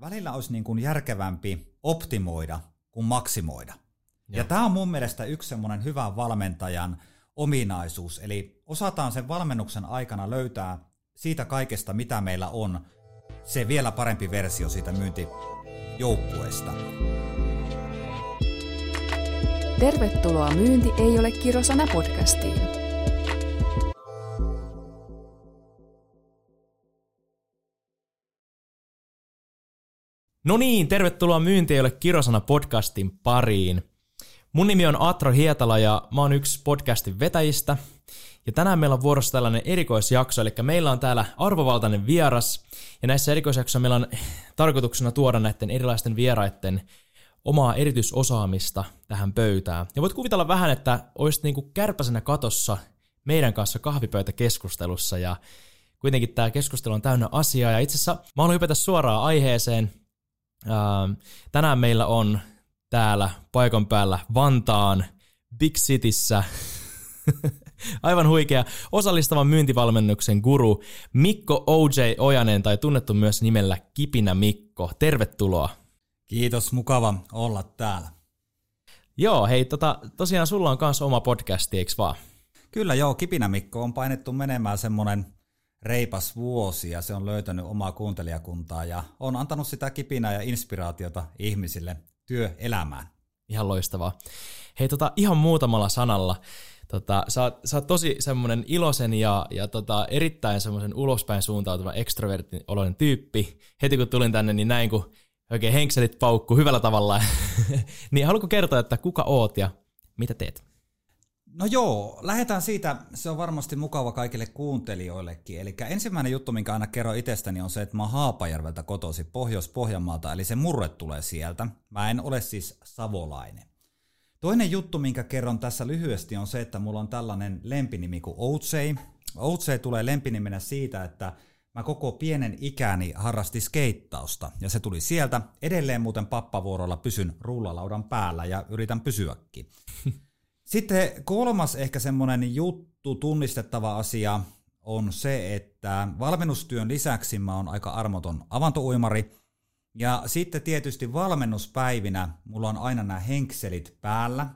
välillä olisi niin kuin järkevämpi optimoida kuin maksimoida. Ja, ja tämä on mun mielestä yksi semmoinen hyvän valmentajan ominaisuus, eli osataan sen valmennuksen aikana löytää siitä kaikesta, mitä meillä on, se vielä parempi versio siitä myyntijoukkueesta. Tervetuloa Myynti ei ole kirosana podcastiin. No niin, tervetuloa Myynti ei ole kirosana podcastin pariin. Mun nimi on Atro Hietala ja mä oon yksi podcastin vetäjistä. Ja tänään meillä on vuorossa tällainen erikoisjakso, eli meillä on täällä arvovaltainen vieras. Ja näissä erikoisjaksoissa meillä on tarkoituksena tuoda näiden erilaisten vieraiden omaa erityisosaamista tähän pöytään. Ja voit kuvitella vähän, että olisit niinku kärpäsenä katossa meidän kanssa kahvipöytäkeskustelussa ja kuitenkin tämä keskustelu on täynnä asiaa. Ja itse asiassa mä haluan hypätä suoraan aiheeseen. Tänään meillä on täällä paikan päällä Vantaan Big Cityssä aivan huikea osallistavan myyntivalmennuksen guru Mikko O.J. Ojanen tai tunnettu myös nimellä Kipinä Mikko. Tervetuloa. Kiitos, mukava olla täällä. Joo, hei, tota, tosiaan sulla on myös oma podcasti, eikö vaan? Kyllä joo, Kipinä Mikko on painettu menemään semmoinen reipas vuosi ja se on löytänyt omaa kuuntelijakuntaa ja on antanut sitä kipinää ja inspiraatiota ihmisille työelämään. Ihan loistavaa. Hei, tota, ihan muutamalla sanalla. Tota, sä, oot, sä oot tosi semmoinen iloisen ja, ja tota, erittäin semmoisen ulospäin suuntautuva ekstrovertin oloinen tyyppi. Heti kun tulin tänne, niin näin kun oikein henkselit paukku hyvällä tavalla. niin haluatko kertoa, että kuka oot ja mitä teet? No joo, lähdetään siitä, se on varmasti mukava kaikille kuuntelijoillekin. Eli ensimmäinen juttu, minkä aina kerron itsestäni, on se, että mä oon Haapajärveltä kotosi Pohjois-Pohjanmaalta, eli se murre tulee sieltä. Mä en ole siis savolainen. Toinen juttu, minkä kerron tässä lyhyesti, on se, että mulla on tällainen lempinimi kuin Outsei. Outsei tulee lempinimenä siitä, että mä koko pienen ikäni harrasti skeittausta, ja se tuli sieltä. Edelleen muuten pappavuorolla pysyn rullalaudan päällä ja yritän pysyäkin. Sitten kolmas ehkä semmoinen juttu, tunnistettava asia on se, että valmennustyön lisäksi mä oon aika armoton avantouimari. Ja sitten tietysti valmennuspäivinä mulla on aina nämä henkselit päällä.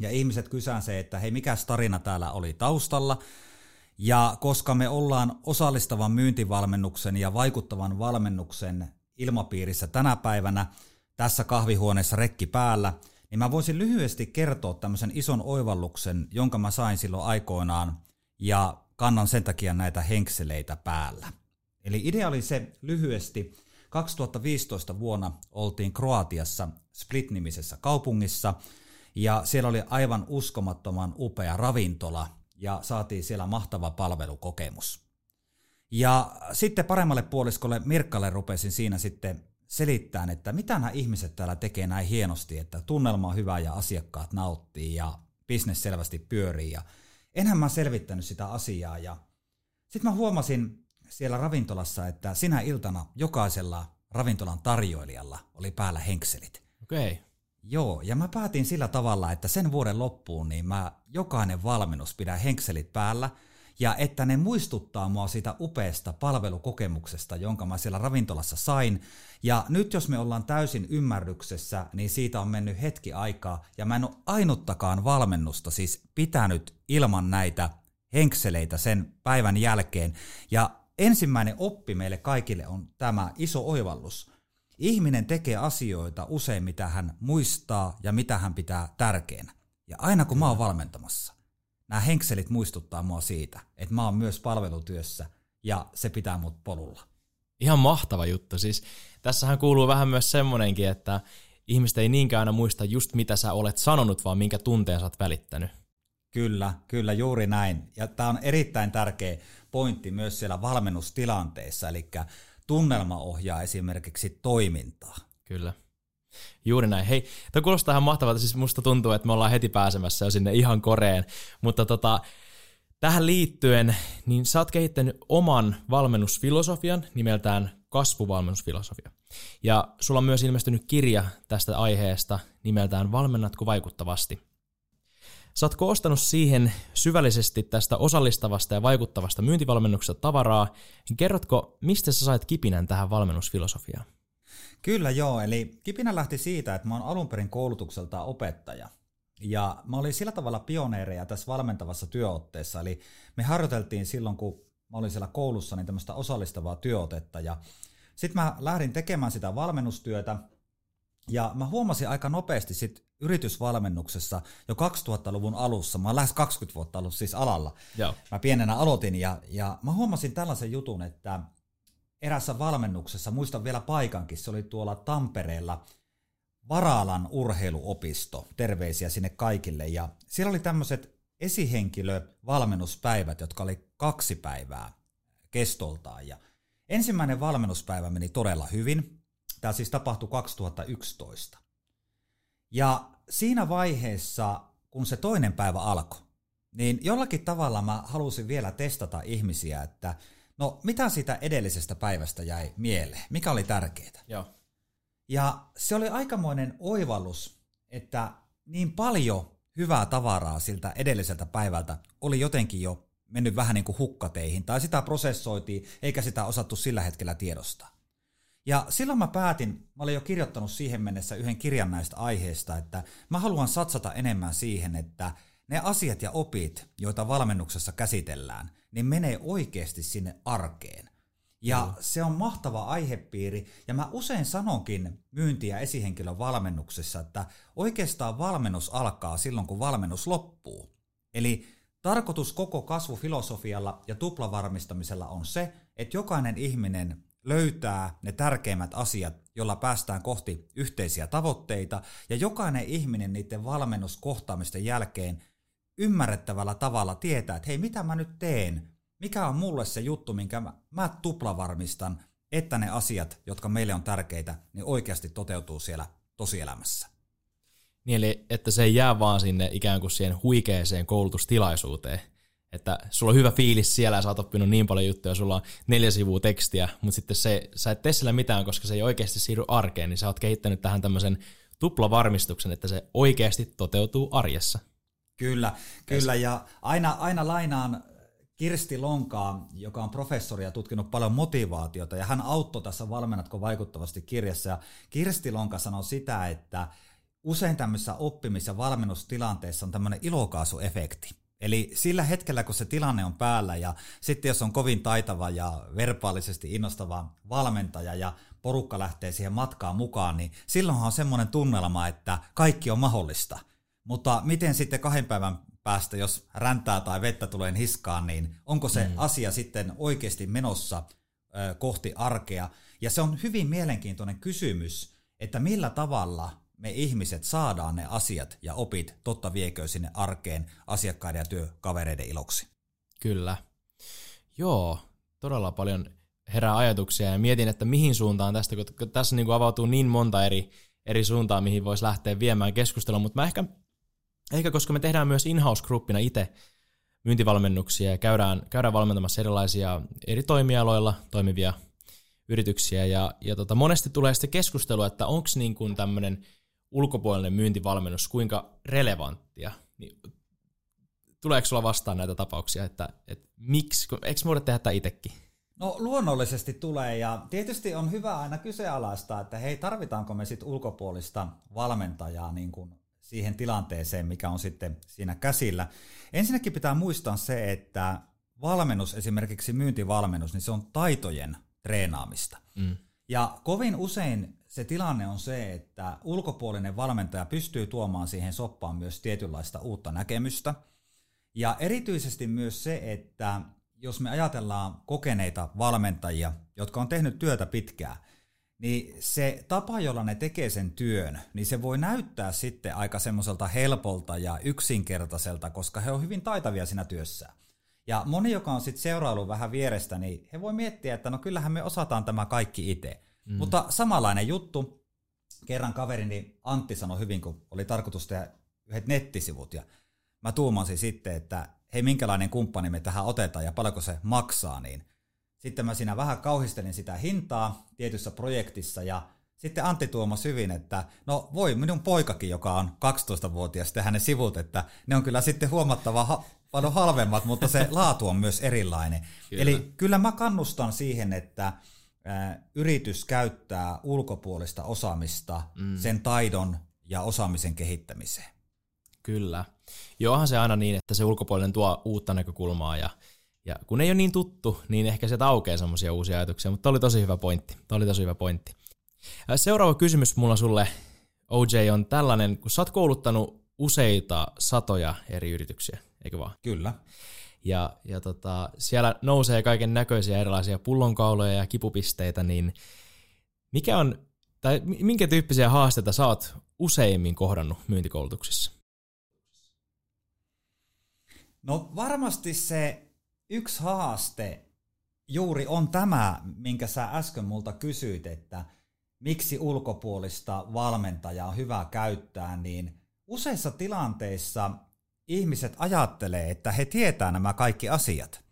Ja ihmiset kysää se, että hei, mikä tarina täällä oli taustalla. Ja koska me ollaan osallistavan myyntivalmennuksen ja vaikuttavan valmennuksen ilmapiirissä tänä päivänä, tässä kahvihuoneessa rekki päällä – niin mä voisin lyhyesti kertoa tämmöisen ison oivalluksen, jonka mä sain silloin aikoinaan, ja kannan sen takia näitä henkseleitä päällä. Eli idea oli se lyhyesti, 2015 vuonna oltiin Kroatiassa Split-nimisessä kaupungissa, ja siellä oli aivan uskomattoman upea ravintola, ja saatiin siellä mahtava palvelukokemus. Ja sitten paremmalle puoliskolle Mirkkalle rupesin siinä sitten selittää, että mitä nämä ihmiset täällä tekee näin hienosti, että tunnelma on hyvä ja asiakkaat nauttii ja bisnes selvästi pyörii. Ja enhän mä selvittänyt sitä asiaa ja sitten mä huomasin siellä ravintolassa, että sinä iltana jokaisella ravintolan tarjoilijalla oli päällä henkselit. Okei. Okay. Joo, ja mä päätin sillä tavalla, että sen vuoden loppuun niin mä jokainen valmennus pidän henkselit päällä – ja että ne muistuttaa mua siitä upeasta palvelukokemuksesta, jonka mä siellä ravintolassa sain. Ja nyt jos me ollaan täysin ymmärryksessä, niin siitä on mennyt hetki aikaa, ja mä en ole ainuttakaan valmennusta siis pitänyt ilman näitä henkseleitä sen päivän jälkeen. Ja ensimmäinen oppi meille kaikille on tämä iso oivallus. Ihminen tekee asioita usein, mitä hän muistaa ja mitä hän pitää tärkeänä. Ja aina kun mä oon valmentamassa, nämä henkselit muistuttaa mua siitä, että mä oon myös palvelutyössä ja se pitää mut polulla. Ihan mahtava juttu. Siis tässähän kuuluu vähän myös semmonenkin, että ihmiset ei niinkään aina muista just mitä sä olet sanonut, vaan minkä tunteen sä oot välittänyt. Kyllä, kyllä juuri näin. Ja tämä on erittäin tärkeä pointti myös siellä valmennustilanteessa, eli tunnelma ohjaa esimerkiksi toimintaa. Kyllä. Juuri näin. Hei, tämä kuulostaa ihan mahtavalta. Siis musta tuntuu, että me ollaan heti pääsemässä jo sinne ihan koreen. Mutta tota, tähän liittyen, niin sä oot kehittänyt oman valmennusfilosofian nimeltään kasvuvalmennusfilosofia. Ja sulla on myös ilmestynyt kirja tästä aiheesta nimeltään Valmennatko vaikuttavasti? Sä oot koostanut siihen syvällisesti tästä osallistavasta ja vaikuttavasta myyntivalmennuksesta tavaraa. Kerrotko, mistä sä sait kipinän tähän valmennusfilosofiaan? Kyllä joo, eli kipinä lähti siitä, että mä oon alun perin koulutukselta opettaja. Ja mä olin sillä tavalla pioneereja tässä valmentavassa työotteessa, eli me harjoiteltiin silloin, kun mä olin siellä koulussa, niin tämmöistä osallistavaa työotetta. Ja sitten mä lähdin tekemään sitä valmennustyötä, ja mä huomasin aika nopeasti sit yritysvalmennuksessa jo 2000-luvun alussa, mä oon lähes 20 vuotta ollut siis alalla, Joo. mä pienenä aloitin ja, ja mä huomasin tällaisen jutun, että erässä valmennuksessa, muistan vielä paikankin, se oli tuolla Tampereella Varaalan urheiluopisto, terveisiä sinne kaikille. Ja siellä oli tämmöiset esihenkilövalmennuspäivät, jotka oli kaksi päivää kestoltaan. Ja ensimmäinen valmennuspäivä meni todella hyvin, tämä siis tapahtui 2011 ja siinä vaiheessa, kun se toinen päivä alkoi, niin jollakin tavalla mä halusin vielä testata ihmisiä, että no mitä siitä edellisestä päivästä jäi mieleen, mikä oli tärkeää. Joo. Ja se oli aikamoinen oivallus, että niin paljon hyvää tavaraa siltä edelliseltä päivältä oli jotenkin jo mennyt vähän niin kuin hukkateihin, tai sitä prosessoitiin, eikä sitä osattu sillä hetkellä tiedostaa. Ja silloin mä päätin, mä olin jo kirjoittanut siihen mennessä yhden kirjan näistä aiheista, että mä haluan satsata enemmän siihen, että ne asiat ja opit, joita valmennuksessa käsitellään, niin menee oikeasti sinne arkeen. Ja mm. se on mahtava aihepiiri, ja mä usein sanonkin myynti- ja esihenkilön valmennuksessa, että oikeastaan valmennus alkaa silloin, kun valmennus loppuu. Eli tarkoitus koko kasvufilosofialla ja tuplavarmistamisella on se, että jokainen ihminen löytää ne tärkeimmät asiat, jolla päästään kohti yhteisiä tavoitteita, ja jokainen ihminen niiden valmennuskohtaamisten jälkeen ymmärrettävällä tavalla tietää, että hei, mitä mä nyt teen, mikä on mulle se juttu, minkä mä, mä tuplavarmistan, että ne asiat, jotka meille on tärkeitä, niin oikeasti toteutuu siellä tosielämässä. Niin eli, että se ei jää vaan sinne ikään kuin siihen huikeeseen koulutustilaisuuteen, että sulla on hyvä fiilis siellä ja sä oot oppinut niin paljon juttuja, sulla on neljä sivua tekstiä, mutta sitten se, sä et tee sillä mitään, koska se ei oikeasti siirry arkeen, niin sä oot kehittänyt tähän tämmöisen tuplavarmistuksen, että se oikeasti toteutuu arjessa. Kyllä, kyllä ja aina, aina lainaan Kirsti Lonkaa, joka on professori ja tutkinut paljon motivaatiota, ja hän auttoi tässä Valmennatko vaikuttavasti kirjassa. Ja Kirsti Lonka sanoi sitä, että usein tämmöisessä oppimis- ja valmennustilanteessa on tämmöinen ilokaasuefekti. Eli sillä hetkellä, kun se tilanne on päällä ja sitten jos on kovin taitava ja verbaalisesti innostava valmentaja ja porukka lähtee siihen matkaan mukaan, niin silloinhan on semmoinen tunnelma, että kaikki on mahdollista. Mutta miten sitten kahden päivän päästä, jos räntää tai vettä tulee hiskaan, niin onko se mm. asia sitten oikeasti menossa ö, kohti arkea? Ja se on hyvin mielenkiintoinen kysymys, että millä tavalla me ihmiset saadaan ne asiat ja opit totta viekö sinne arkeen asiakkaiden ja työkavereiden iloksi. Kyllä. Joo, todella paljon herää ajatuksia ja mietin, että mihin suuntaan tästä, kun tässä niin kuin avautuu niin monta eri, eri suuntaa, mihin voisi lähteä viemään keskustelua, mutta mä ehkä, ehkä koska me tehdään myös in-house-gruppina itse myyntivalmennuksia ja käydään, käydään valmentamassa erilaisia eri toimialoilla toimivia yrityksiä ja, ja tota, monesti tulee sitten keskustelua, että onko niin kuin tämmöinen ulkopuolinen myyntivalmennus kuinka relevanttia, niin tuleeko sulla vastaan näitä tapauksia, että, että miksi, eikö me tehdä tätä itsekin? No luonnollisesti tulee ja tietysti on hyvä aina kyseenalaistaa, että hei tarvitaanko me sitten ulkopuolista valmentajaa niin kuin siihen tilanteeseen, mikä on sitten siinä käsillä. Ensinnäkin pitää muistaa se, että valmennus, esimerkiksi myyntivalmennus, niin se on taitojen treenaamista. Mm. Ja kovin usein se tilanne on se, että ulkopuolinen valmentaja pystyy tuomaan siihen soppaan myös tietynlaista uutta näkemystä. Ja erityisesti myös se, että jos me ajatellaan kokeneita valmentajia, jotka on tehnyt työtä pitkään, niin se tapa, jolla ne tekee sen työn, niin se voi näyttää sitten aika semmoiselta helpolta ja yksinkertaiselta, koska he on hyvin taitavia siinä työssä. Ja moni, joka on sitten seuraillut vähän vierestä, niin he voi miettiä, että no kyllähän me osataan tämä kaikki itse. Mm. Mutta samanlainen juttu, kerran kaverini Antti sanoi hyvin, kun oli tarkoitus tehdä yhdet nettisivut, ja mä tuumasin sitten, että hei, minkälainen kumppani me tähän otetaan ja paljonko se maksaa, niin sitten mä siinä vähän kauhistelin sitä hintaa tietyssä projektissa, ja sitten Antti tuomasi hyvin, että no voi minun poikakin, joka on 12-vuotias, tehdä ne sivut, että ne on kyllä sitten huomattava ha- paljon halvemmat, mutta se laatu on myös erilainen. Kyllä. Eli kyllä mä kannustan siihen, että yritys käyttää ulkopuolista osaamista mm. sen taidon ja osaamisen kehittämiseen. Kyllä. Johan se aina niin, että se ulkopuolinen tuo uutta näkökulmaa ja, ja kun ei ole niin tuttu, niin ehkä se aukeaa semmoisia uusia ajatuksia, mutta oli tosi hyvä pointti. Tämä oli tosi hyvä pointti. Seuraava kysymys mulla sulle, OJ, on tällainen, kun sä oot kouluttanut useita satoja eri yrityksiä, eikö vaan? Kyllä. Ja, ja tota, siellä nousee kaiken näköisiä erilaisia pullonkauloja ja kipupisteitä, niin mikä on, tai minkä tyyppisiä haasteita sä oot useimmin kohdannut myyntikoulutuksissa? No varmasti se yksi haaste juuri on tämä, minkä sä äsken multa kysyit, että miksi ulkopuolista valmentajaa on hyvä käyttää, niin useissa tilanteissa ihmiset ajattelee, että he tietää nämä kaikki asiat.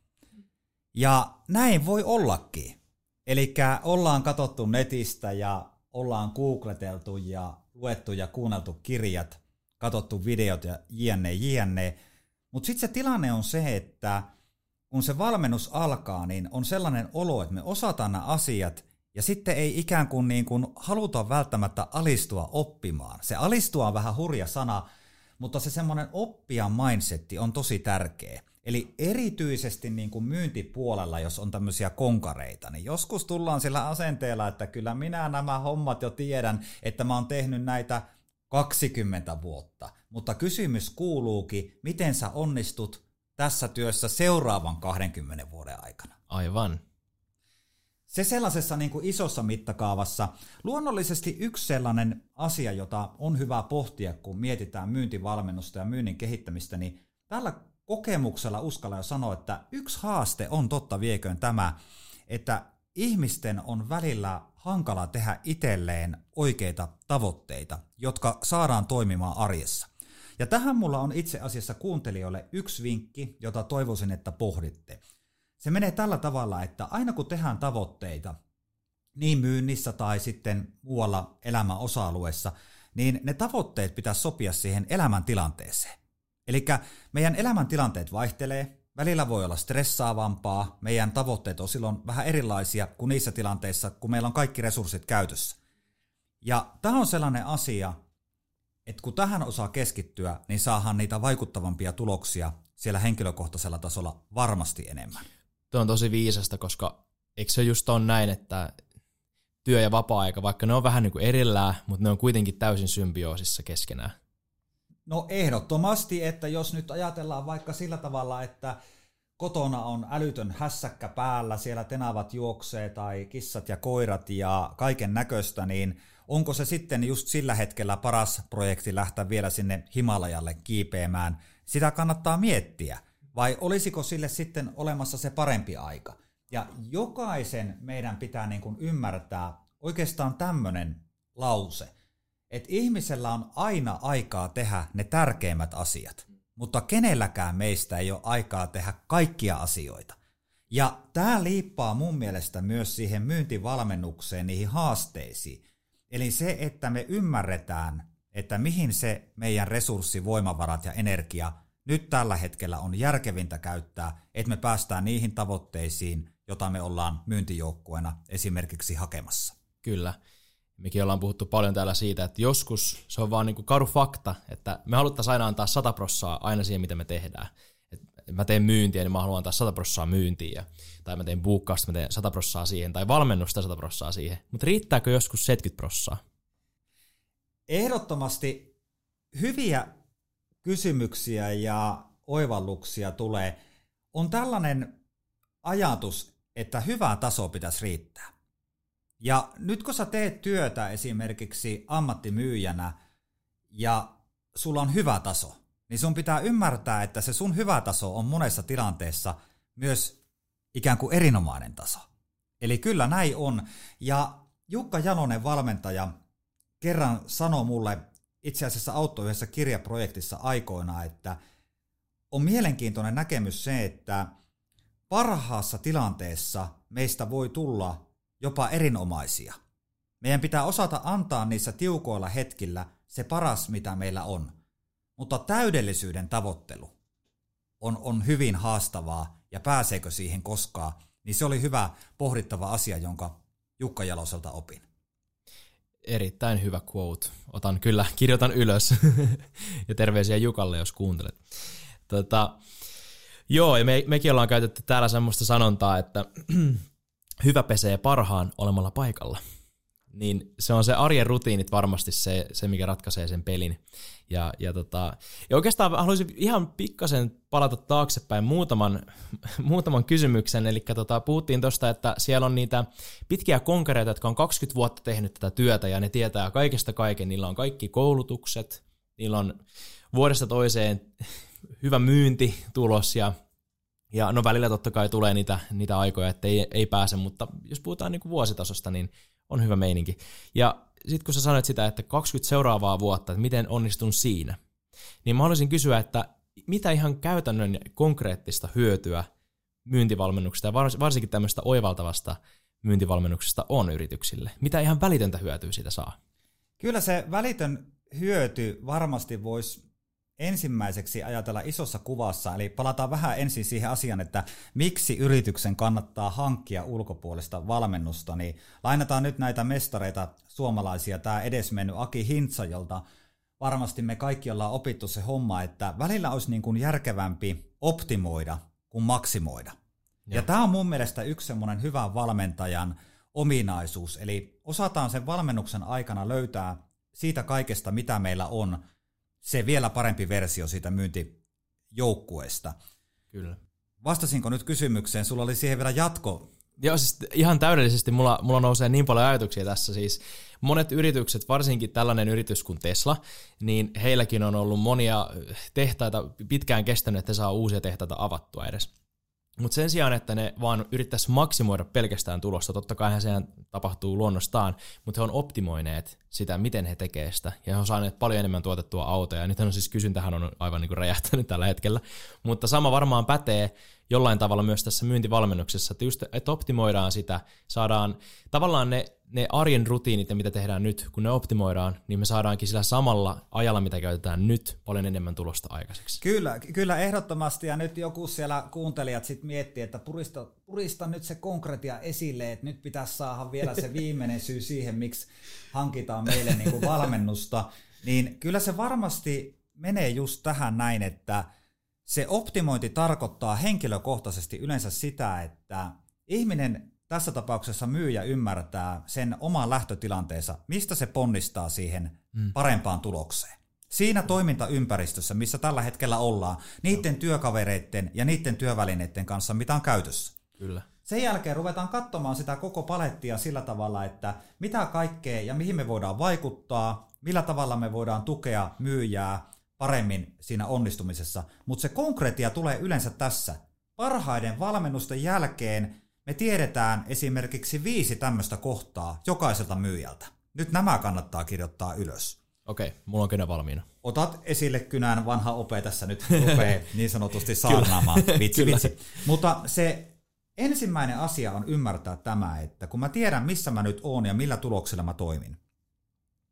Ja näin voi ollakin. Eli ollaan katsottu netistä ja ollaan googleteltu ja luettu ja kuunneltu kirjat, katsottu videot ja jne, jne. Mutta sitten se tilanne on se, että kun se valmennus alkaa, niin on sellainen olo, että me osataan nämä asiat ja sitten ei ikään kuin, niin kuin haluta välttämättä alistua oppimaan. Se alistua on vähän hurja sana, mutta se semmoinen oppijan mindsetti on tosi tärkeä. Eli erityisesti niin kuin myyntipuolella, jos on tämmöisiä konkareita, niin joskus tullaan sillä asenteella, että kyllä minä nämä hommat jo tiedän, että mä oon tehnyt näitä 20 vuotta. Mutta kysymys kuuluukin, miten sä onnistut tässä työssä seuraavan 20 vuoden aikana? Aivan. Se sellaisessa niin kuin isossa mittakaavassa. Luonnollisesti yksi sellainen asia, jota on hyvä pohtia, kun mietitään myyntivalmennusta ja myynnin kehittämistä, niin tällä kokemuksella uskalla jo sanoa, että yksi haaste on totta vieköön tämä, että ihmisten on välillä hankala tehdä itselleen oikeita tavoitteita, jotka saadaan toimimaan arjessa. Ja tähän mulla on itse asiassa kuuntelijoille yksi vinkki, jota toivoisin, että pohditte. Se menee tällä tavalla, että aina kun tehdään tavoitteita, niin myynnissä tai sitten muualla elämän osa-alueessa, niin ne tavoitteet pitää sopia siihen elämäntilanteeseen. Eli meidän elämäntilanteet vaihtelee, välillä voi olla stressaavampaa, meidän tavoitteet on silloin vähän erilaisia kuin niissä tilanteissa, kun meillä on kaikki resurssit käytössä. Ja tämä on sellainen asia, että kun tähän osaa keskittyä, niin saahan niitä vaikuttavampia tuloksia siellä henkilökohtaisella tasolla varmasti enemmän. Tuo on tosi viisasta, koska eikö se just on näin, että työ- ja vapaa-aika, vaikka ne on vähän niin kuin erillään, mutta ne on kuitenkin täysin symbioosissa keskenään. No ehdottomasti, että jos nyt ajatellaan vaikka sillä tavalla, että kotona on älytön hässäkkä päällä, siellä tenavat juoksee tai kissat ja koirat ja kaiken näköistä, niin onko se sitten just sillä hetkellä paras projekti lähteä vielä sinne Himalajalle kiipeämään? Sitä kannattaa miettiä. Vai olisiko sille sitten olemassa se parempi aika? Ja jokaisen meidän pitää niin kuin ymmärtää oikeastaan tämmöinen lause, että ihmisellä on aina aikaa tehdä ne tärkeimmät asiat, mutta kenelläkään meistä ei ole aikaa tehdä kaikkia asioita. Ja tämä liippaa mun mielestä myös siihen myyntivalmennukseen, niihin haasteisiin. Eli se, että me ymmärretään, että mihin se meidän resurssi, voimavarat ja energia nyt tällä hetkellä on järkevintä käyttää, että me päästään niihin tavoitteisiin, jota me ollaan myyntijoukkueena esimerkiksi hakemassa. Kyllä. Mekin ollaan puhuttu paljon täällä siitä, että joskus se on vaan niin kuin karu fakta, että me haluttaisiin aina antaa 100 prossaa aina siihen, mitä me tehdään. Et mä teen myyntiä, niin mä haluan antaa 100 prossaa myyntiin, ja, tai mä teen buukkausta, mä teen 100 prossaa siihen, tai valmennusta 100 prossaa siihen. Mutta riittääkö joskus 70 prossaa? Ehdottomasti hyviä kysymyksiä ja oivalluksia tulee, on tällainen ajatus, että hyvä taso pitäisi riittää. Ja nyt kun sä teet työtä esimerkiksi ammattimyyjänä ja sulla on hyvä taso, niin sun pitää ymmärtää, että se sun hyvä taso on monessa tilanteessa myös ikään kuin erinomainen taso. Eli kyllä näin on. Ja Jukka Janonen valmentaja kerran sanoi mulle itse asiassa auttoi yhdessä kirjaprojektissa aikoina, että on mielenkiintoinen näkemys se, että parhaassa tilanteessa meistä voi tulla jopa erinomaisia. Meidän pitää osata antaa niissä tiukoilla hetkillä se paras, mitä meillä on. Mutta täydellisyyden tavoittelu on, on hyvin haastavaa ja pääseekö siihen koskaan, niin se oli hyvä pohdittava asia, jonka Jukka Jaloselta opin. Erittäin hyvä quote. Otan kyllä, kirjoitan ylös. ja terveisiä Jukalle, jos kuuntelet. Tota, joo, ja me, mekin ollaan käytetty täällä semmoista sanontaa, että hyvä pesee parhaan olemalla paikalla niin se on se arjen rutiinit varmasti se, se mikä ratkaisee sen pelin. Ja, ja, tota, ja oikeastaan haluaisin ihan pikkasen palata taaksepäin muutaman, muutaman kysymyksen. Eli tota, puhuttiin tuosta, että siellä on niitä pitkiä konkareita, jotka on 20 vuotta tehnyt tätä työtä ja ne tietää kaikesta kaiken. Niillä on kaikki koulutukset, niillä on vuodesta toiseen hyvä myyntitulos ja ja no välillä totta kai tulee niitä, niitä aikoja, että ei, ei pääse, mutta jos puhutaan niin kuin vuositasosta, niin on hyvä meininki. Ja sitten kun sä sanoit sitä, että 20 seuraavaa vuotta, että miten onnistun siinä, niin mä haluaisin kysyä, että mitä ihan käytännön konkreettista hyötyä myyntivalmennuksesta ja varsinkin tämmöistä oivaltavasta myyntivalmennuksesta on yrityksille? Mitä ihan välitöntä hyötyä siitä saa? Kyllä se välitön hyöty varmasti voisi ensimmäiseksi ajatella isossa kuvassa, eli palataan vähän ensin siihen asiaan, että miksi yrityksen kannattaa hankkia ulkopuolista valmennusta, niin lainataan nyt näitä mestareita suomalaisia, tämä edesmennyt Aki Hintsa, jolta varmasti me kaikki ollaan opittu se homma, että välillä olisi niin kuin järkevämpi optimoida kuin maksimoida. Joo. Ja tämä on mun mielestä yksi semmoinen hyvän valmentajan ominaisuus, eli osataan sen valmennuksen aikana löytää siitä kaikesta, mitä meillä on, se vielä parempi versio siitä myyntijoukkueesta. Kyllä. Vastasinko nyt kysymykseen? Sulla oli siihen vielä jatko. Joo, siis ihan täydellisesti mulla, mulla nousee niin paljon ajatuksia tässä. Siis monet yritykset, varsinkin tällainen yritys kuin Tesla, niin heilläkin on ollut monia tehtaita pitkään kestänyt, että saa uusia tehtaita avattua edes. Mutta sen sijaan, että ne vaan yrittäisi maksimoida pelkästään tulosta, totta kai sehän tapahtuu luonnostaan, mutta he on optimoineet sitä, miten he tekevät sitä, ja he on saaneet paljon enemmän tuotettua autoja. Nyt on siis kysyntähän on aivan niin kuin räjähtänyt tällä hetkellä, mutta sama varmaan pätee jollain tavalla myös tässä myyntivalmennuksessa, että just, että optimoidaan sitä, saadaan tavallaan ne ne arjen rutiinit ja mitä tehdään nyt, kun ne optimoidaan, niin me saadaankin sillä samalla ajalla, mitä käytetään nyt, paljon enemmän tulosta aikaiseksi. Kyllä, kyllä ehdottomasti. Ja nyt joku siellä kuuntelijat sitten miettii, että purista, purista nyt se konkretia esille, että nyt pitäisi saada vielä se viimeinen syy siihen, miksi hankitaan meille niin kuin valmennusta. Niin kyllä se varmasti menee just tähän näin, että se optimointi tarkoittaa henkilökohtaisesti yleensä sitä, että ihminen tässä tapauksessa myyjä ymmärtää sen oman lähtötilanteensa, mistä se ponnistaa siihen mm. parempaan tulokseen. Siinä toimintaympäristössä, missä tällä hetkellä ollaan, niiden työkavereiden ja niiden työvälineiden kanssa, mitä on käytössä. Kyllä. Sen jälkeen ruvetaan katsomaan sitä koko palettia sillä tavalla, että mitä kaikkea ja mihin me voidaan vaikuttaa, millä tavalla me voidaan tukea myyjää paremmin siinä onnistumisessa. Mutta se konkreettia tulee yleensä tässä. Parhaiden valmennusten jälkeen me tiedetään esimerkiksi viisi tämmöistä kohtaa jokaiselta myyjältä. Nyt nämä kannattaa kirjoittaa ylös. Okei, mulla on kynä valmiina. Otat esille kynän, vanha ope tässä nyt rupeaa niin sanotusti saarnaamaan. Vitsi, vitsi. Mutta se ensimmäinen asia on ymmärtää tämä, että kun mä tiedän, missä mä nyt oon ja millä tuloksella mä toimin,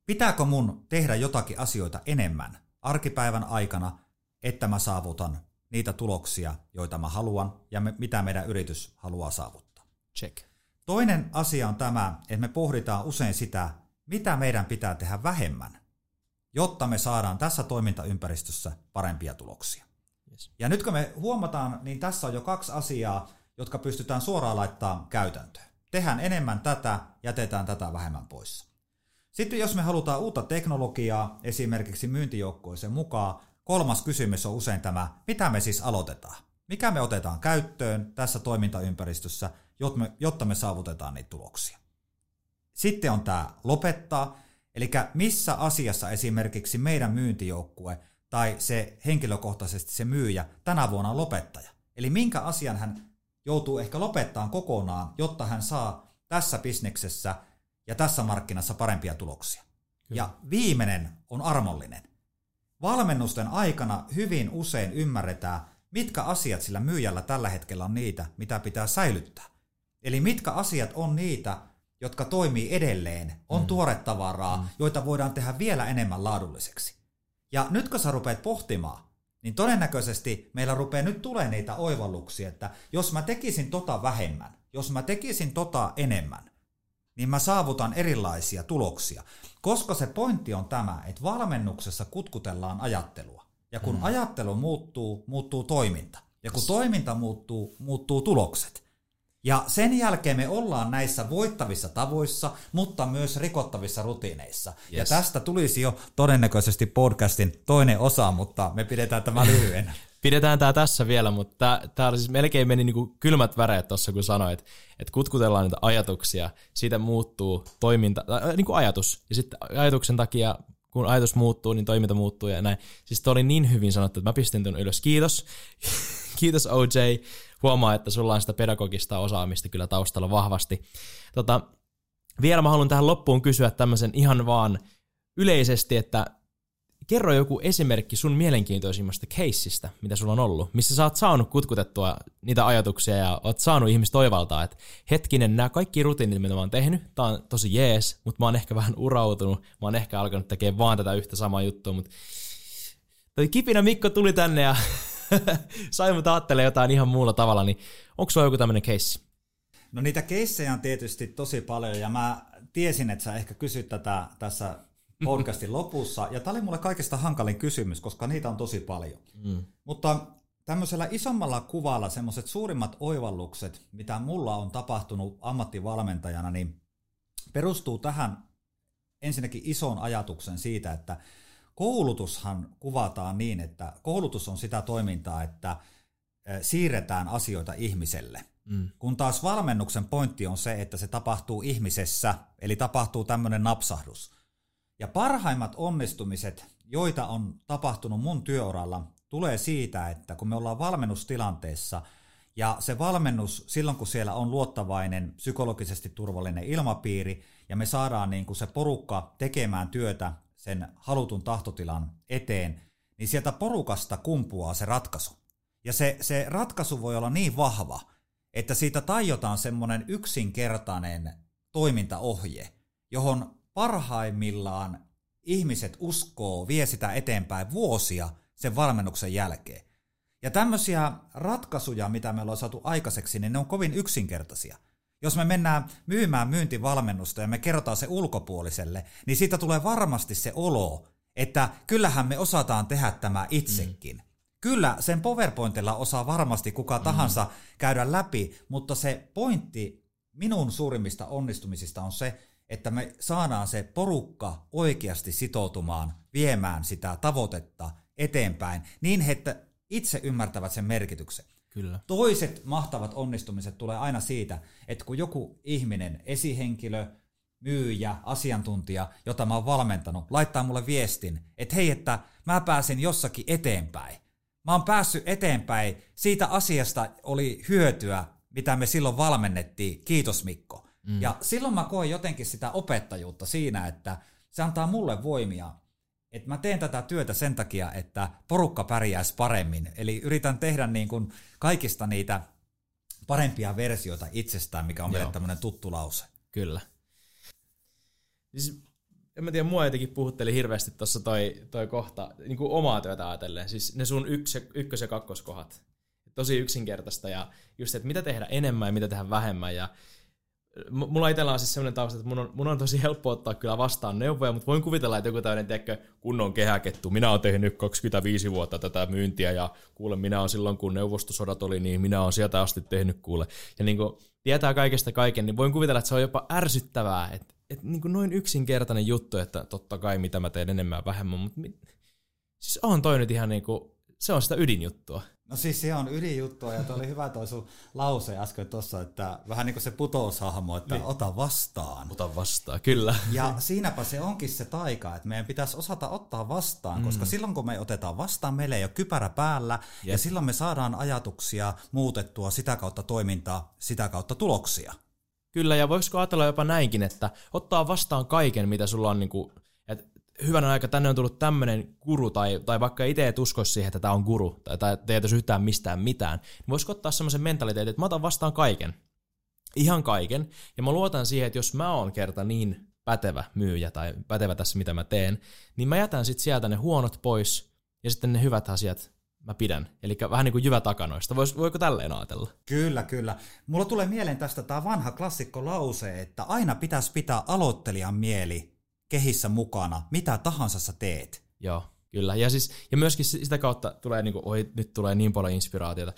pitääkö mun tehdä jotakin asioita enemmän arkipäivän aikana, että mä saavutan niitä tuloksia, joita mä haluan ja me, mitä meidän yritys haluaa saavuttaa. Check. Toinen asia on tämä, että me pohditaan usein sitä, mitä meidän pitää tehdä vähemmän, jotta me saadaan tässä toimintaympäristössä parempia tuloksia. Yes. Ja nyt kun me huomataan, niin tässä on jo kaksi asiaa, jotka pystytään suoraan laittaa käytäntöön. Tehdään enemmän tätä, jätetään tätä vähemmän pois. Sitten jos me halutaan uutta teknologiaa esimerkiksi myyntijoukkoisen mukaan, Kolmas kysymys on usein tämä, mitä me siis aloitetaan? Mikä me otetaan käyttöön tässä toimintaympäristössä, jotta me saavutetaan niitä tuloksia? Sitten on tämä lopettaa, eli missä asiassa esimerkiksi meidän myyntijoukkue tai se henkilökohtaisesti se myyjä tänä vuonna on lopettaja. Eli minkä asian hän joutuu ehkä lopettamaan kokonaan, jotta hän saa tässä bisneksessä ja tässä markkinassa parempia tuloksia. Kyllä. Ja viimeinen on armollinen. Valmennusten aikana hyvin usein ymmärretään, mitkä asiat sillä myyjällä tällä hetkellä on niitä, mitä pitää säilyttää. Eli mitkä asiat on niitä, jotka toimii edelleen, on mm. tuorettavaraa, mm. joita voidaan tehdä vielä enemmän laadulliseksi. Ja nyt kun sä rupeat pohtimaan, niin todennäköisesti meillä rupeaa nyt tulee niitä oivalluksia, että jos mä tekisin tota vähemmän, jos mä tekisin tota enemmän, niin mä saavutan erilaisia tuloksia. Koska se pointti on tämä, että valmennuksessa kutkutellaan ajattelua. Ja kun mm. ajattelu muuttuu, muuttuu toiminta. Ja kun toiminta muuttuu, muuttuu tulokset. Ja sen jälkeen me ollaan näissä voittavissa tavoissa, mutta myös rikottavissa rutiineissa. Yes. Ja tästä tulisi jo todennäköisesti podcastin toinen osa, mutta me pidetään tämä lyhyenä. Pidetään tämä tässä vielä, mutta tämä siis melkein meni niinku kylmät väreet tuossa, kun sanoit, että kutkutellaan niitä ajatuksia, siitä muuttuu toiminta, äh, niin kuin ajatus, ja sitten ajatuksen takia kun ajatus muuttuu, niin toiminta muuttuu ja näin. Siis toi oli niin hyvin sanottu, että mä pistin tuon ylös. Kiitos. Kiitos OJ. Huomaa, että sulla on sitä pedagogista osaamista kyllä taustalla vahvasti. Tota, vielä mä haluan tähän loppuun kysyä tämmöisen ihan vaan yleisesti, että kerro joku esimerkki sun mielenkiintoisimmasta keissistä, mitä sulla on ollut, missä sä oot saanut kutkutettua niitä ajatuksia ja oot saanut ihmistä toivaltaa, että hetkinen, nämä kaikki rutiinit, mitä mä oon tehnyt, tää on tosi jees, mutta mä oon ehkä vähän urautunut, mä oon ehkä alkanut tekemään vaan tätä yhtä samaa juttua, mutta toi kipinä Mikko tuli tänne ja sai mut ajattelee jotain ihan muulla tavalla, niin onko sulla joku tämmöinen keissi? No niitä keissejä on tietysti tosi paljon ja mä tiesin, että sä ehkä kysyt tätä tässä podcastin lopussa. Ja tämä oli mulle kaikista hankalin kysymys, koska niitä on tosi paljon. Mm. Mutta tämmöisellä isommalla kuvalla semmoiset suurimmat oivallukset, mitä mulla on tapahtunut ammattivalmentajana, niin perustuu tähän ensinnäkin isoon ajatuksen siitä, että koulutushan kuvataan niin, että koulutus on sitä toimintaa, että siirretään asioita ihmiselle. Mm. Kun taas valmennuksen pointti on se, että se tapahtuu ihmisessä, eli tapahtuu tämmöinen napsahdus. Ja parhaimmat onnistumiset, joita on tapahtunut mun työuralla, tulee siitä, että kun me ollaan valmennustilanteessa ja se valmennus silloin, kun siellä on luottavainen, psykologisesti turvallinen ilmapiiri ja me saadaan niin kuin se porukka tekemään työtä sen halutun tahtotilan eteen, niin sieltä porukasta kumpuaa se ratkaisu. Ja se, se ratkaisu voi olla niin vahva, että siitä tajotaan semmoinen yksinkertainen toimintaohje, johon parhaimmillaan ihmiset uskoo, vie sitä eteenpäin vuosia sen valmennuksen jälkeen. Ja tämmöisiä ratkaisuja, mitä me ollaan saatu aikaiseksi, niin ne on kovin yksinkertaisia. Jos me mennään myymään myyntivalmennusta ja me kerrotaan se ulkopuoliselle, niin siitä tulee varmasti se olo, että kyllähän me osataan tehdä tämä itsekin. Mm. Kyllä, sen PowerPointilla osaa varmasti kuka tahansa mm. käydä läpi, mutta se pointti minun suurimmista onnistumisista on se, että me saadaan se porukka oikeasti sitoutumaan viemään sitä tavoitetta eteenpäin niin, että itse ymmärtävät sen merkityksen. Kyllä. Toiset mahtavat onnistumiset tulee aina siitä, että kun joku ihminen, esihenkilö, myyjä, asiantuntija, jota mä oon valmentanut, laittaa mulle viestin, että hei, että mä pääsin jossakin eteenpäin. Mä oon päässyt eteenpäin, siitä asiasta oli hyötyä, mitä me silloin valmennettiin, kiitos Mikko. Mm. Ja silloin mä koen jotenkin sitä opettajuutta siinä, että se antaa mulle voimia, että mä teen tätä työtä sen takia, että porukka pärjäisi paremmin. Eli yritän tehdä niin kuin kaikista niitä parempia versioita itsestään, mikä on meille tämmöinen tuttu lause. Kyllä. Siis, en mä tiedä, mua jotenkin puhutteli hirveästi tuossa toi, toi kohta, niin kuin omaa työtä ajatellen. Siis ne sun yks, ykkös- ja kakkoskohat. Tosi yksinkertaista ja just, että mitä tehdä enemmän ja mitä tehdä vähemmän. Ja mulla itsellä on siis sellainen tausta, että mun on, mun on tosi helppo ottaa kyllä vastaan neuvoja, mutta voin kuvitella, että joku tämmöinen, tiedätkö, kunnon kehäkettu. Minä olen tehnyt 25 vuotta tätä myyntiä ja kuule, minä olen silloin, kun neuvostosodat oli, niin minä olen sieltä asti tehnyt kuule. Ja niin kuin tietää kaikesta kaiken, niin voin kuvitella, että se on jopa ärsyttävää, että, että niin kuin noin yksinkertainen juttu, että totta kai mitä mä teen enemmän vähemmän, mutta siis on toi nyt ihan niin kuin, se on sitä ydinjuttua. No siis se on ydinjuttua ja oli hyvä toi sun lause äsken tuossa, että vähän niin kuin se putoushahmo, että niin. ota vastaan. Ota vastaan, kyllä. Ja siinäpä se onkin se taika, että meidän pitäisi osata ottaa vastaan, mm. koska silloin kun me otetaan vastaan, meillä ei ole kypärä päällä Jep. ja silloin me saadaan ajatuksia muutettua sitä kautta toimintaa, sitä kautta tuloksia. Kyllä, ja voisiko ajatella jopa näinkin, että ottaa vastaan kaiken, mitä sulla on niin kuin hyvänä aika tänne on tullut tämmöinen guru, tai, tai vaikka itse et usko siihen, että tämä on guru, tai, tai teetäisi yhtään mistään mitään, niin voisiko ottaa semmoisen mentaliteetin, että mä otan vastaan kaiken. Ihan kaiken. Ja mä luotan siihen, että jos mä oon kerta niin pätevä myyjä tai pätevä tässä, mitä mä teen, niin mä jätän sitten sieltä ne huonot pois, ja sitten ne hyvät asiat mä pidän. Eli vähän niin kuin jyvä takanoista. Vois, voiko tälleen ajatella? Kyllä, kyllä. Mulla tulee mieleen tästä tämä vanha klassikko lause, että aina pitäisi pitää aloittelijan mieli kehissä mukana, mitä tahansa sä teet. Joo, kyllä. Ja, siis, ja myöskin sitä kautta tulee, niin kuin, oi, nyt tulee niin paljon inspiraatiota.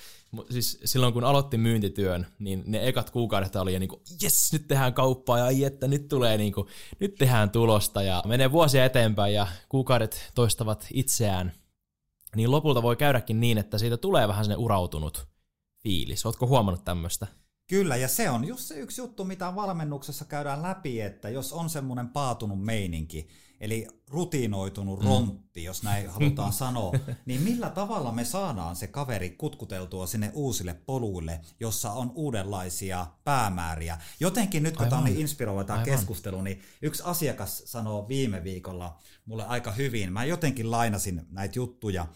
Siis silloin kun aloitti myyntityön, niin ne ekat kuukaudet oli niin kuin, jes, nyt tehdään kauppaa ja ai, että nyt tulee niin kuin, nyt tehdään tulosta ja menee vuosia eteenpäin ja kuukaudet toistavat itseään. Niin lopulta voi käydäkin niin, että siitä tulee vähän sinne urautunut fiilis. Ootko huomannut tämmöistä? Kyllä, ja se on just se yksi juttu, mitä valmennuksessa käydään läpi, että jos on semmoinen paatunut meininki, eli rutiinoitunut mm. rontti, jos näin halutaan sanoa, niin millä tavalla me saadaan se kaveri kutkuteltua sinne uusille poluille, jossa on uudenlaisia päämääriä. Jotenkin nyt kun tämä on niin inspiroiva tämä keskustelu, niin yksi asiakas sanoo viime viikolla mulle aika hyvin, mä jotenkin lainasin näitä juttuja,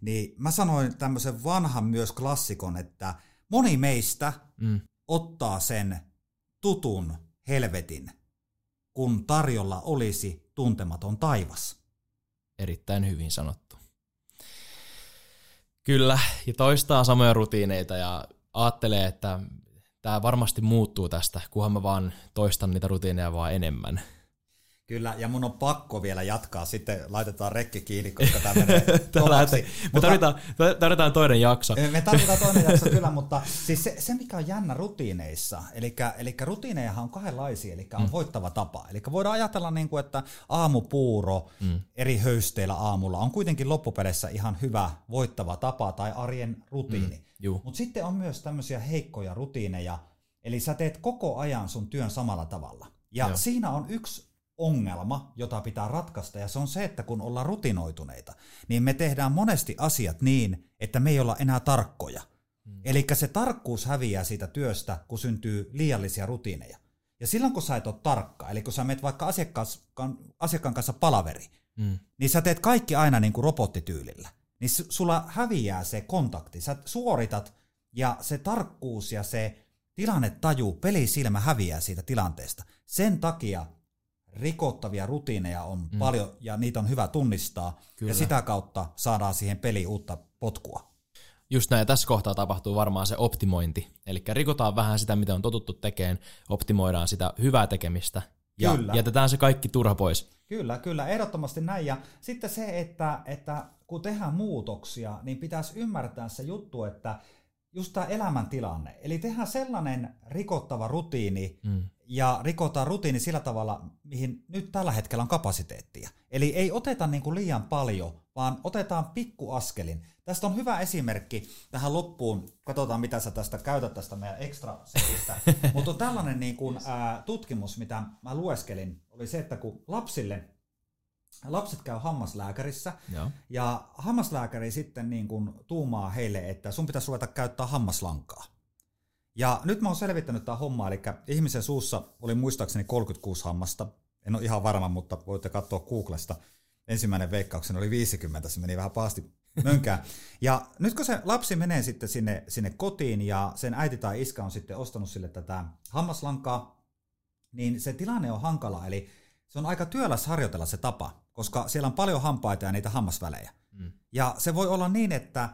niin mä sanoin tämmöisen vanhan myös klassikon, että moni meistä mm ottaa sen tutun helvetin, kun tarjolla olisi tuntematon taivas. Erittäin hyvin sanottu. Kyllä, ja toistaa samoja rutiineita ja ajattelee, että tämä varmasti muuttuu tästä, kunhan mä vaan toistan niitä rutiineja vaan enemmän. Kyllä, ja mun on pakko vielä jatkaa, sitten laitetaan rekki kiinni, koska tämä menee Me tarvitaan, tarvitaan toinen jakso. Me tarvitaan toinen jakso, kyllä, mutta siis se, se mikä on jännä rutiineissa, eli, eli rutiinejahan on kahdenlaisia, eli on mm. voittava tapa. Eli voidaan ajatella, niin kuin, että aamupuuro mm. eri höysteillä aamulla on kuitenkin loppupeleissä ihan hyvä voittava tapa tai arjen rutiini. Mm. Mutta sitten on myös tämmöisiä heikkoja rutiineja, eli sä teet koko ajan sun työn samalla tavalla. Ja Joo. siinä on yksi ongelma, jota pitää ratkaista, ja se on se, että kun ollaan rutinoituneita, niin me tehdään monesti asiat niin, että me ei olla enää tarkkoja. Mm. Eli se tarkkuus häviää siitä työstä, kun syntyy liiallisia rutiineja. Ja silloin kun sä et ole tarkka, eli kun sä menet vaikka asiakkaan kanssa palaveri, mm. niin sä teet kaikki aina niin kuin robottityylillä. Niin sulla häviää se kontakti, sä suoritat ja se tarkkuus ja se tilannetaju, pelisilmä häviää siitä tilanteesta. Sen takia rikottavia rutiineja on mm. paljon ja niitä on hyvä tunnistaa Kyllä. ja sitä kautta saadaan siihen peliin uutta potkua. Just näin, ja tässä kohtaa tapahtuu varmaan se optimointi. Eli rikotaan vähän sitä, mitä on totuttu tekemään, optimoidaan sitä hyvää tekemistä ja kyllä. jätetään se kaikki turha pois. Kyllä, kyllä, ehdottomasti näin. Ja sitten se, että, että kun tehdään muutoksia, niin pitäisi ymmärtää se juttu, että just tämä elämäntilanne. Eli tehdään sellainen rikottava rutiini, mm ja rikotaan rutiini sillä tavalla, mihin nyt tällä hetkellä on kapasiteettia. Eli ei oteta niin kuin liian paljon, vaan otetaan pikkuaskelin. Tästä on hyvä esimerkki tähän loppuun. Katsotaan, mitä sä tästä käytät tästä meidän extra setistä. Mutta tällainen niin kuin, ää, tutkimus, mitä mä lueskelin, oli se, että kun lapsille lapset käy hammaslääkärissä Joo. ja hammaslääkäri sitten niin kuin tuumaa heille, että sun pitäisi ruveta käyttää hammaslankaa. Ja nyt mä oon selvittänyt tämä homma, eli ihmisen suussa oli muistaakseni 36 hammasta. En ole ihan varma, mutta voitte katsoa Googlesta. Ensimmäinen veikkaukseni oli 50, se meni vähän paasti mönkään. Ja nyt kun se lapsi menee sitten sinne, sinne kotiin ja sen äiti tai iskä on sitten ostanut sille tätä hammaslankaa, niin se tilanne on hankala, eli se on aika työläs harjoitella se tapa, koska siellä on paljon hampaita ja niitä hammasvälejä. Mm. Ja se voi olla niin, että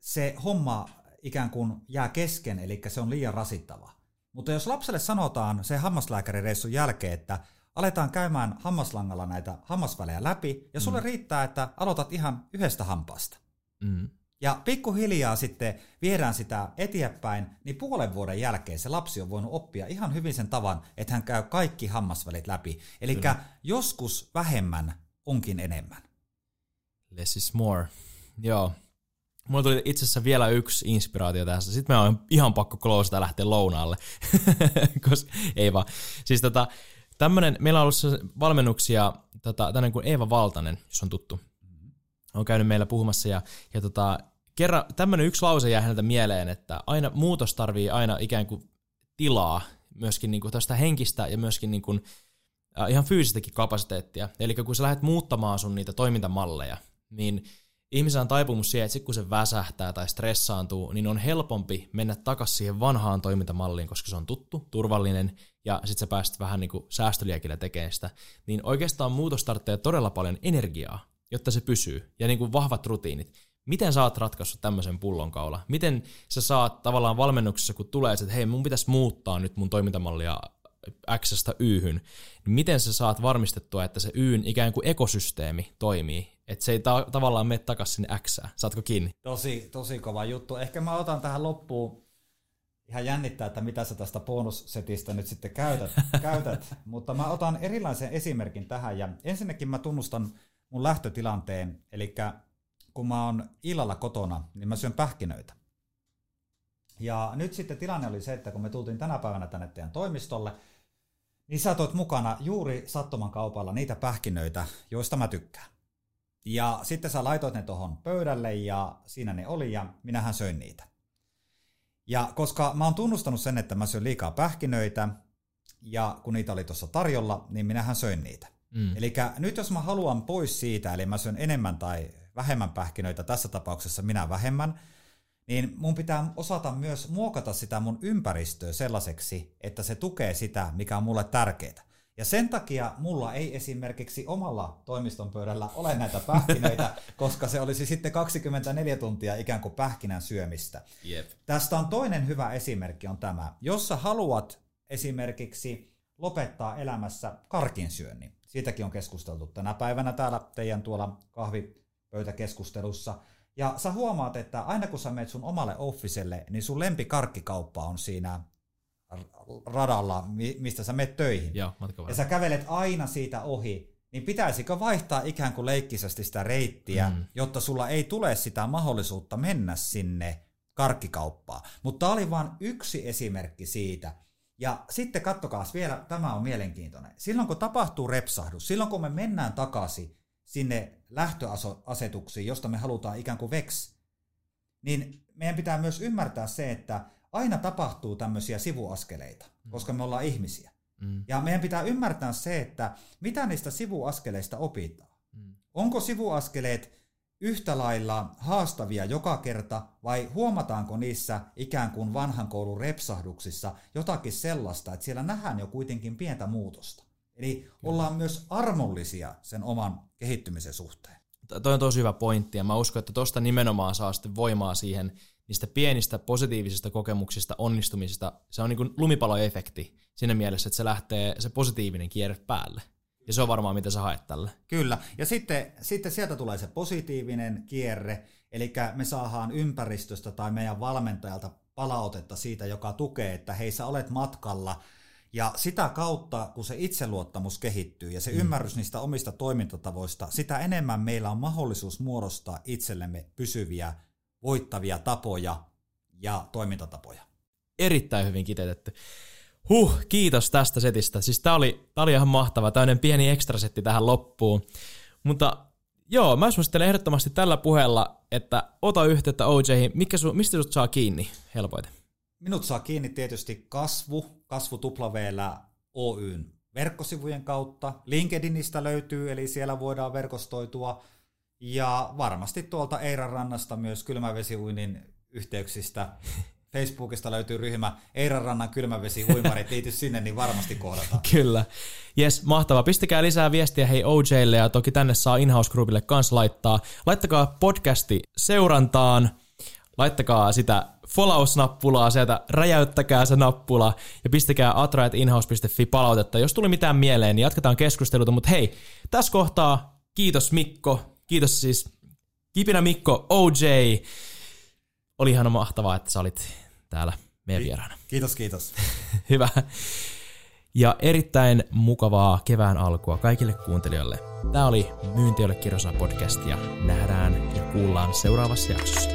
se homma ikään kuin jää kesken, eli se on liian rasittava. Mutta jos lapselle sanotaan se hammaslääkärireissun jälkeen, että aletaan käymään hammaslangalla näitä hammasvälejä läpi, ja sulle mm. riittää, että aloitat ihan yhdestä hampaasta. Mm. Ja pikkuhiljaa sitten viedään sitä eteenpäin, niin puolen vuoden jälkeen se lapsi on voinut oppia ihan hyvin sen tavan, että hän käy kaikki hammasvälit läpi. Eli joskus vähemmän onkin enemmän. Less is more. Joo, Mulla tuli itse asiassa vielä yksi inspiraatio tässä. Sitten me on ihan pakko close ja lähteä lounaalle. Koska, ei vaan. Siis tota, tämmönen, meillä on ollut valmennuksia, tota, tämmöinen kuin Eeva Valtanen, jos on tuttu. On käynyt meillä puhumassa ja, ja tota, kerran, tämmöinen yksi lause jää häneltä mieleen, että aina muutos tarvii aina ikään kuin tilaa, myöskin niin kuin tästä henkistä ja myöskin niin kuin, äh, ihan fyysistäkin kapasiteettia. Eli kun sä lähdet muuttamaan sun niitä toimintamalleja, niin ihmisellä on taipumus siihen, että sit kun se väsähtää tai stressaantuu, niin on helpompi mennä takaisin siihen vanhaan toimintamalliin, koska se on tuttu, turvallinen, ja sitten sä pääset vähän niin säästöliäkillä tekemään sitä. Niin oikeastaan muutos tarvitsee todella paljon energiaa, jotta se pysyy, ja niin kuin vahvat rutiinit. Miten sä oot ratkaissut tämmöisen pullonkaula? Miten sä saat tavallaan valmennuksessa, kun tulee se, että hei, mun pitäisi muuttaa nyt mun toimintamallia X-stä Y-hyn, niin miten sä saat varmistettua, että se Yn ikään kuin ekosysteemi toimii, että se ei ta- tavallaan mene takaisin sinne X. Saatko kiinni? Tosi, tosi kova juttu. Ehkä mä otan tähän loppuun ihan jännittää, että mitä sä tästä bonussetistä nyt sitten käytät, käytät. mutta mä otan erilaisen esimerkin tähän ja ensinnäkin mä tunnustan mun lähtötilanteen, eli kun mä oon illalla kotona, niin mä syön pähkinöitä. Ja nyt sitten tilanne oli se, että kun me tultiin tänä päivänä tänne teidän toimistolle, niin sä toit mukana juuri sattuman kaupalla niitä pähkinöitä, joista mä tykkään. Ja sitten sä laitoit ne tuohon pöydälle ja siinä ne oli ja minähän söin niitä. Ja koska mä oon tunnustanut sen, että mä syön liikaa pähkinöitä ja kun niitä oli tuossa tarjolla, niin minähän söin niitä. Mm. Eli nyt jos mä haluan pois siitä, eli mä syön enemmän tai vähemmän pähkinöitä, tässä tapauksessa minä vähemmän, niin mun pitää osata myös muokata sitä mun ympäristöä sellaiseksi, että se tukee sitä, mikä on mulle tärkeää. Ja sen takia mulla ei esimerkiksi omalla toimiston pöydällä ole näitä pähkinöitä, koska se olisi sitten 24 tuntia ikään kuin pähkinän syömistä. Yep. Tästä on toinen hyvä esimerkki on tämä. Jos sä haluat esimerkiksi lopettaa elämässä karkin syönnin, siitäkin on keskusteltu tänä päivänä täällä teidän tuolla kahvipöytäkeskustelussa, ja sä huomaat, että aina kun sä menet sun omalle officelle, niin sun lempikarkkikauppa on siinä radalla, mistä sä menet töihin. Joo, ja sä kävelet aina siitä ohi, niin pitäisikö vaihtaa ikään kuin leikkisesti sitä reittiä, mm. jotta sulla ei tule sitä mahdollisuutta mennä sinne karkkikauppaan. Mutta tämä oli vain yksi esimerkki siitä. Ja sitten kattokaa vielä, tämä on mielenkiintoinen. Silloin kun tapahtuu repsahdus, silloin kun me mennään takaisin sinne lähtöasetuksiin, josta me halutaan ikään kuin veks, niin meidän pitää myös ymmärtää se, että aina tapahtuu tämmöisiä sivuaskeleita, mm. koska me ollaan ihmisiä. Mm. Ja meidän pitää ymmärtää se, että mitä niistä sivuaskeleista opitaan. Mm. Onko sivuaskeleet yhtä lailla haastavia joka kerta vai huomataanko niissä ikään kuin vanhan koulun repsahduksissa jotakin sellaista, että siellä nähdään jo kuitenkin pientä muutosta. Eli ollaan myös armollisia sen oman kehittymisen suhteen. Toi on tosi hyvä pointti ja mä uskon, että tuosta nimenomaan saa sitten voimaa siihen niistä pienistä positiivisista kokemuksista, onnistumisista. Se on niin kuin lumipaloefekti siinä mielessä, että se lähtee se positiivinen kierre päälle. Ja se on varmaan, mitä sä haet tälle. Kyllä. Ja sitten, sitten sieltä tulee se positiivinen kierre, eli me saadaan ympäristöstä tai meidän valmentajalta palautetta siitä, joka tukee, että hei sä olet matkalla – ja sitä kautta, kun se itseluottamus kehittyy ja se mm. ymmärrys niistä omista toimintatavoista, sitä enemmän meillä on mahdollisuus muodostaa itsellemme pysyviä, voittavia tapoja ja toimintatapoja. Erittäin hyvin kiteytetty. Huh, kiitos tästä setistä. Siis tää oli, tää oli ihan mahtava, tämmöinen pieni ekstrasetti tähän loppuun. Mutta joo, mä suosittelen ehdottomasti tällä puheella, että ota yhteyttä OJihin. Mikä su, mistä sut saa kiinni helpoiten? Minut saa kiinni tietysti kasvu, kasvu tuplaveellä Oyn verkkosivujen kautta. LinkedInistä löytyy, eli siellä voidaan verkostoitua. Ja varmasti tuolta Eiran rannasta myös kylmävesiuinnin yhteyksistä. Facebookista löytyy ryhmä Eiran rannan kylmävesi uimarit, liity sinne, niin varmasti kohdataan. Kyllä. Jes, mahtava. Pistäkää lisää viestiä hei OJlle ja toki tänne saa Inhouse Groupille kans laittaa. Laittakaa podcasti seurantaan, laittakaa sitä follows-nappulaa sieltä, räjäyttäkää se nappula ja pistäkää atraetinhouse.fi palautetta. Jos tuli mitään mieleen, niin jatketaan keskustelua, mutta hei, tässä kohtaa kiitos Mikko, kiitos siis Kipinä Mikko, OJ. Oli ihan mahtavaa, että sä olit täällä meidän vieraana. Kiitos, kiitos. Hyvä. Ja erittäin mukavaa kevään alkua kaikille kuuntelijoille. Tämä oli Myyntiölle kirjoisana podcast ja nähdään ja kuullaan seuraavassa jaksossa.